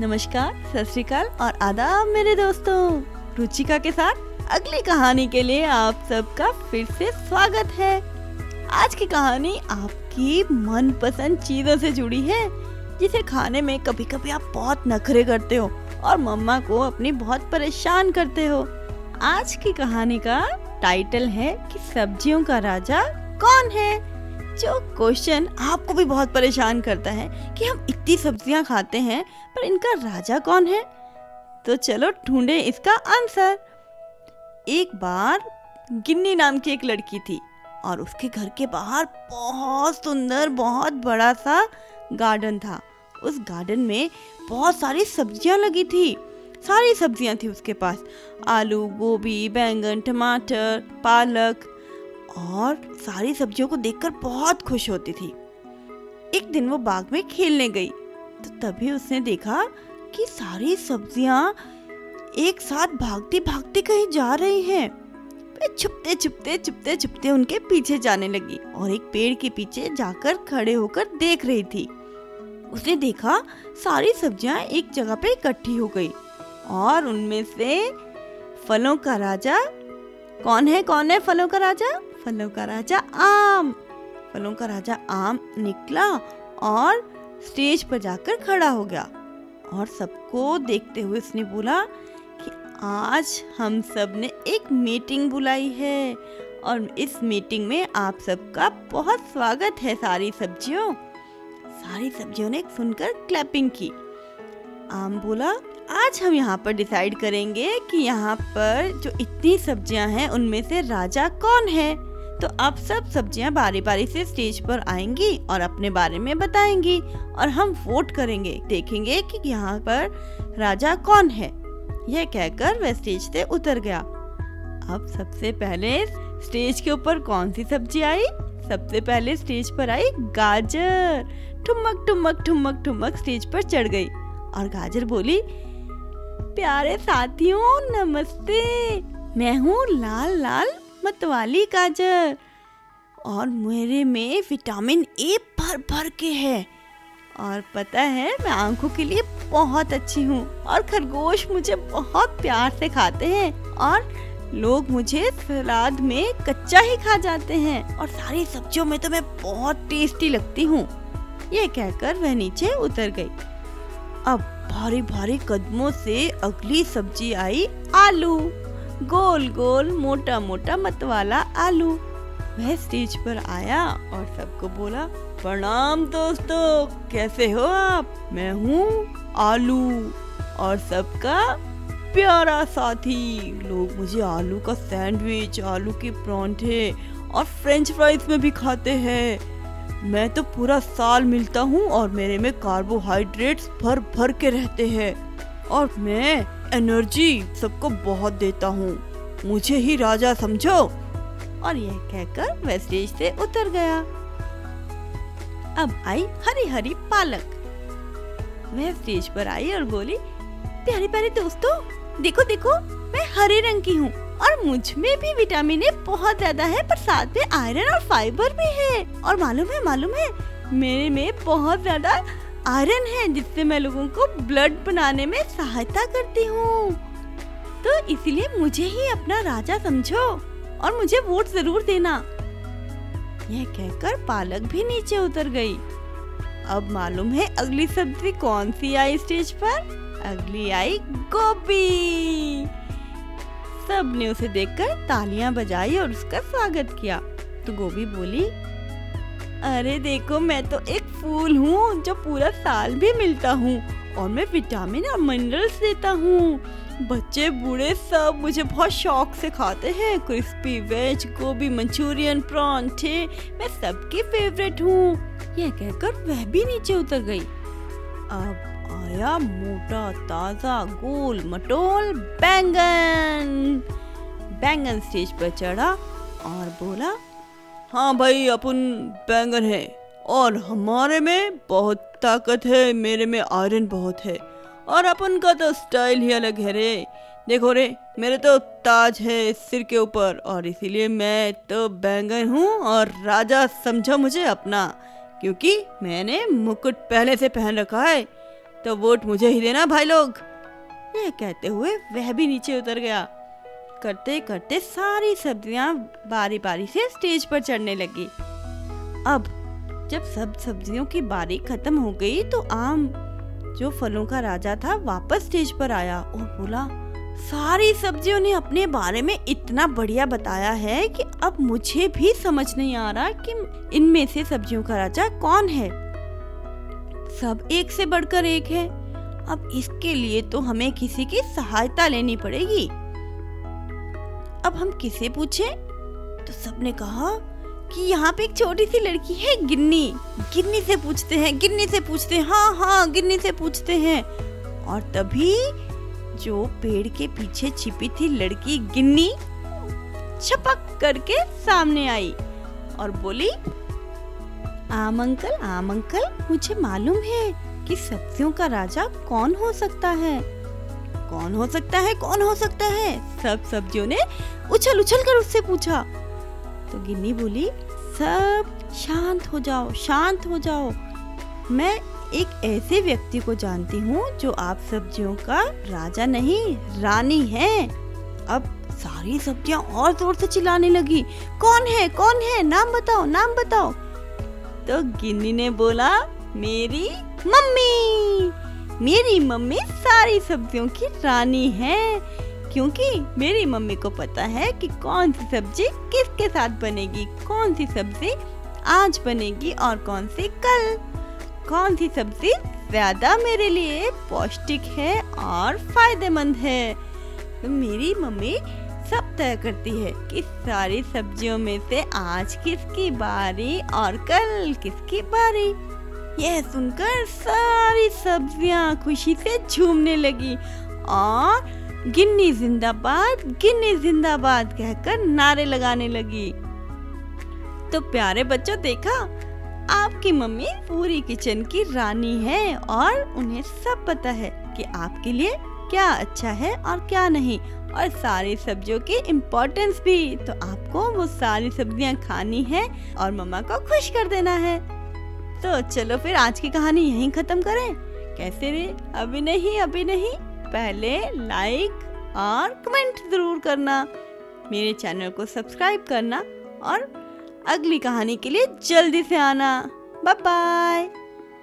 नमस्कार, सत और आदाब मेरे दोस्तों। रुचिका के साथ अगली कहानी के लिए आप सबका फिर से स्वागत है। आज की कहानी आपकी मनपसंद चीज़ों से जुड़ी है, जिसे खाने में कभी कभी आप बहुत नखरे करते हो और मम्मा को अपनी बहुत परेशान करते हो। आज की कहानी का टाइटल है कि सब्जियों का राजा कौन है? जो क्वेश्चन आपको भी बहुत परेशान करता है कि हम इतनी सब्ज़ियाँ खाते हैं, पर इनका राजा कौन है? तो चलो ढूंढे इसका आंसर एक बार गिन्नी नाम की एक लड़की थी और उसके घर के बाहर बहुत सुंदर, बहुत बड़ा सा गार्डन था। उस गार्डन में बहुत सारी सब्ज़ियाँ लगी थी। सारी सब्ज़ियाँ थी उसके पास। आलू, गोभी, बैंगन, टमाटर, पालक और सारी सब्जियों को देखकर बहुत खुश होती थी। एक दिन वो बाग में खेलने गई तो तभी उसने देखा कि सारी सब्ज़ियाँ एक साथ भागती भागती कहीं जा रही हैं। वे छुपते छुपते छुपते छुपते उनके पीछे जाने लगी और एक पेड़ के पीछे जाकर खड़े होकर देख रही थी। उसने देखा सारी सब्ज़ियाँ एक जगह पे इकट्ठी हो गई और उनमें से फलों का राजा, कौन है कौन है फलों का राजा? फलों का राजा आम। फलों का राजा आम निकला और स्टेज पर जाकर खड़ा हो गया। और सबको देखते हुए उसने बोला कि आज हम सबने एक मीटिंग बुलाई है और इस मीटिंग में आप सबका बहुत स्वागत है सारी सब्जियों। सारी सब्जियों ने सुनकर क्लैपिंग की। आम बोला, आज हम यहाँ पर डिसाइड करेंगे कि यहाँ पर जो इतनी सब्ज़ियाँ हैं उनमें से राजा कौन है? तो अब सब सब्ज़ियाँ बारी बारी से स्टेज पर आएँगी और अपने बारे में बताएँगी और हम वोट करेंगे। देखेंगे कि यहाँ पर राजा कौन है। यह कहकर वह स्टेज से उतर गया। अब सबसे पहले स्टेज के ऊपर कौन सी सब्ज़ी आई? सबसे पहले स्टेज पर आई गाजर। ठुमक ठुमक ठुमक ठुमक स्टेज पर चढ़ गई और गाजर बोली, प्यारे साथियों, नमस्ते। मैं हूँ लाल लाल मतवाली गाजर। और मेरे में विटामिन ए भर भर के है। और पता है, मैं आँखों के लिए बहुत अच्छी हूँ। और खरगोश मुझे बहुत प्यार से खाते हैं। और लोग मुझे सलाद में कच्चा ही खा जाते हैं। और सारी सब्जियों में तो मैं बहुत टेस्टी लगती हूँ। ये कहकर वह नीचे उतर गई। अब भारी भारी कदमों से अगली सब्ज़ी आई आलू। गोल गोल मोटा मोटा मत वाला आलू। वह स्टेज पर आया और सबको बोला, प्रणाम दोस्तों, कैसे हो आप? मैं हूँ आलू और सबका प्यारा साथी। लोग मुझे आलू का सैंडविच, आलू के परांठे और फ्रेंच फ्राइज में भी खाते हैं। मैं तो पूरा साल मिलता हूँ और मेरे में कार्बोहाइड्रेट्स भर भर के रहते हैं। और मैं एनर्जी सबको बहुत देता हूँ। मुझे ही राजा समझो। और यह कहकर वह स्टेज से उतर गया। अब आई हरी हरी पालक। वह स्टेज पर आई और बोली, प्यारे प्यारे दोस्तों, देखो देखो, मैं हरे रंग की हूँ और मुझमें भी विटामिन ए बहुत ज़्यादा है, पर साथ में आयरन और फाइबर भी है। और मालूम है मालूम है, मेरे में बहुत ज़्यादा आयरन है जिससे मैं लोगों को ब्लड बनाने में सहायता करती हूँ। तो इसीलिए मुझे ही अपना राजा समझो और मुझे वोट ज़रूर देना। यह कहकर पालक भी नीचे उतर गई। अब मालूम है अगली सब्ज़ी कौन सी आई स्टेज पर? अगली आई गोभी। सबने उसे देखकर तालियाँ बजाई और उसका स्वागत किया। तो गोभी बोली अरे देखो, मैं तो एक फूल हूँ जो पूरा साल भी मिलता हूँ और मैं विटामिन और मिनरल्स देता हूँ। बच्चे बूढ़े सब मुझे बहुत शौक से खाते हैं। क्रिस्पी वेज, गोभी, मंचूरियन, परांठे, मैं सबकी फेवरेट हूँ। यह कहकर वह भी नीचे उतर गई। अब आया मोटा, ताज़ा, गोल, मटोल, बैंगन। बैंगन स्टेज पर चढ़ा और बोला हाँ भाई, अपन बैंगन है। और हमारे में बहुत ताकत है, मेरे में आयरन बहुत है। और अपन का तो स्टाइल ही अलग है रे। देखो रे, मेरे तो ताज है सिर के ऊपर, और इसीलिए मैं तो बैंगन हूँ, और राजा समझो मुझे अपना। क्योंकि मैंने मुकुट पहले से पहन रखा है तो वोट मुझे ही देना भाई लोग। ये कहते हुए वह भी नीचे उतर गया। करते करते सारी सब्ज़ियाँ बारी बारी से स्टेज पर चढ़ने लगी। अब जब सब सब्जियों की बारी खत्म हो गई तो आम, जो फलों का राजा था, वापस स्टेज पर आया और बोला, सारी सब्जियों ने अपने बारे में इतना बढ़िया बताया है कि अब मुझे भी समझ नहीं आ रहा कि इनमें से सब्जियों का राजा कौन है। सब एक से बढ़कर एक है। अब इसके लिए तो हमें किसी की सहायता लेनी पड़ेगी। अब हम किसे पूछें? तो सबने कहा कि यहाँ पे एक छोटी सी लड़की है, गिन्नी। गिन्नी से पूछते हैं, गिन्नी से पूछते हैं। हाँ हाँ गिन्नी से पूछते हैं। और तभी जो पेड़ के पीछे छिपी थी लड़की गिन्नी छपक करके सामने आई और बोली, आम अंकल आम अंकल, मुझे मालूम है कि सब्जियों का राजा कौन हो सकता है। कौन हो सकता है, कौन हो सकता है? सब सब्जियों ने उछल उछल कर उससे पूछा। तो गिन्नी बोली, सब शांत हो जाओ, शांत हो जाओ। मैं एक ऐसे व्यक्ति को जानती हूँ जो आप सब्जियों का राजा नहीं, रानी है। अब सारी सब्ज़ियाँ और ज़ोर से चिल्लाने लगी, कौन है कौन है? नाम बताओ नाम बताओ। तो गिन्नी ने बोला, मेरी मम्मी। मेरी मम्मी सारी सब्जियों की रानी है, क्योंकि मेरी मम्मी को पता है कि कौन सी सब्ज़ी किसके साथ बनेगी, कौन सी सब्ज़ी आज बनेगी और कौन सी कल। कौन सी सब्ज़ी ज़्यादा मेरे लिए पौष्टिक है और फ़ायदेमंद है। तो मेरी मम्मी सब तय करती है कि सारी सब्जियों में से आज किसकी बारी और कल किसकी बारी। यह सुनकर सारी सब्ज़ियाँ खुशी से झूमने लगी और गिन्नी जिंदाबाद गिन्नी जिंदाबाद कहकर नारे लगाने लगी। तो प्यारे बच्चों, देखा, आपकी मम्मी पूरी किचन की रानी है और उन्हें सब पता है कि आपके लिए क्या अच्छा है और क्या नहीं और सारी सब्जियों की इम्पोर्टेंस भी। तो आपको वो सारी सब्ज़ियाँ खानी है और मम्मा को खुश कर देना है। तो चलो फिर आज की कहानी यहीं खत्म करें। कैसे रे अभी नहीं अभी नहीं। पहले लाइक और कमेंट ज़रूर करना। मेरे चैनल को सब्सक्राइब करना और अगली कहानी के लिए जल्दी से आना। Bye bye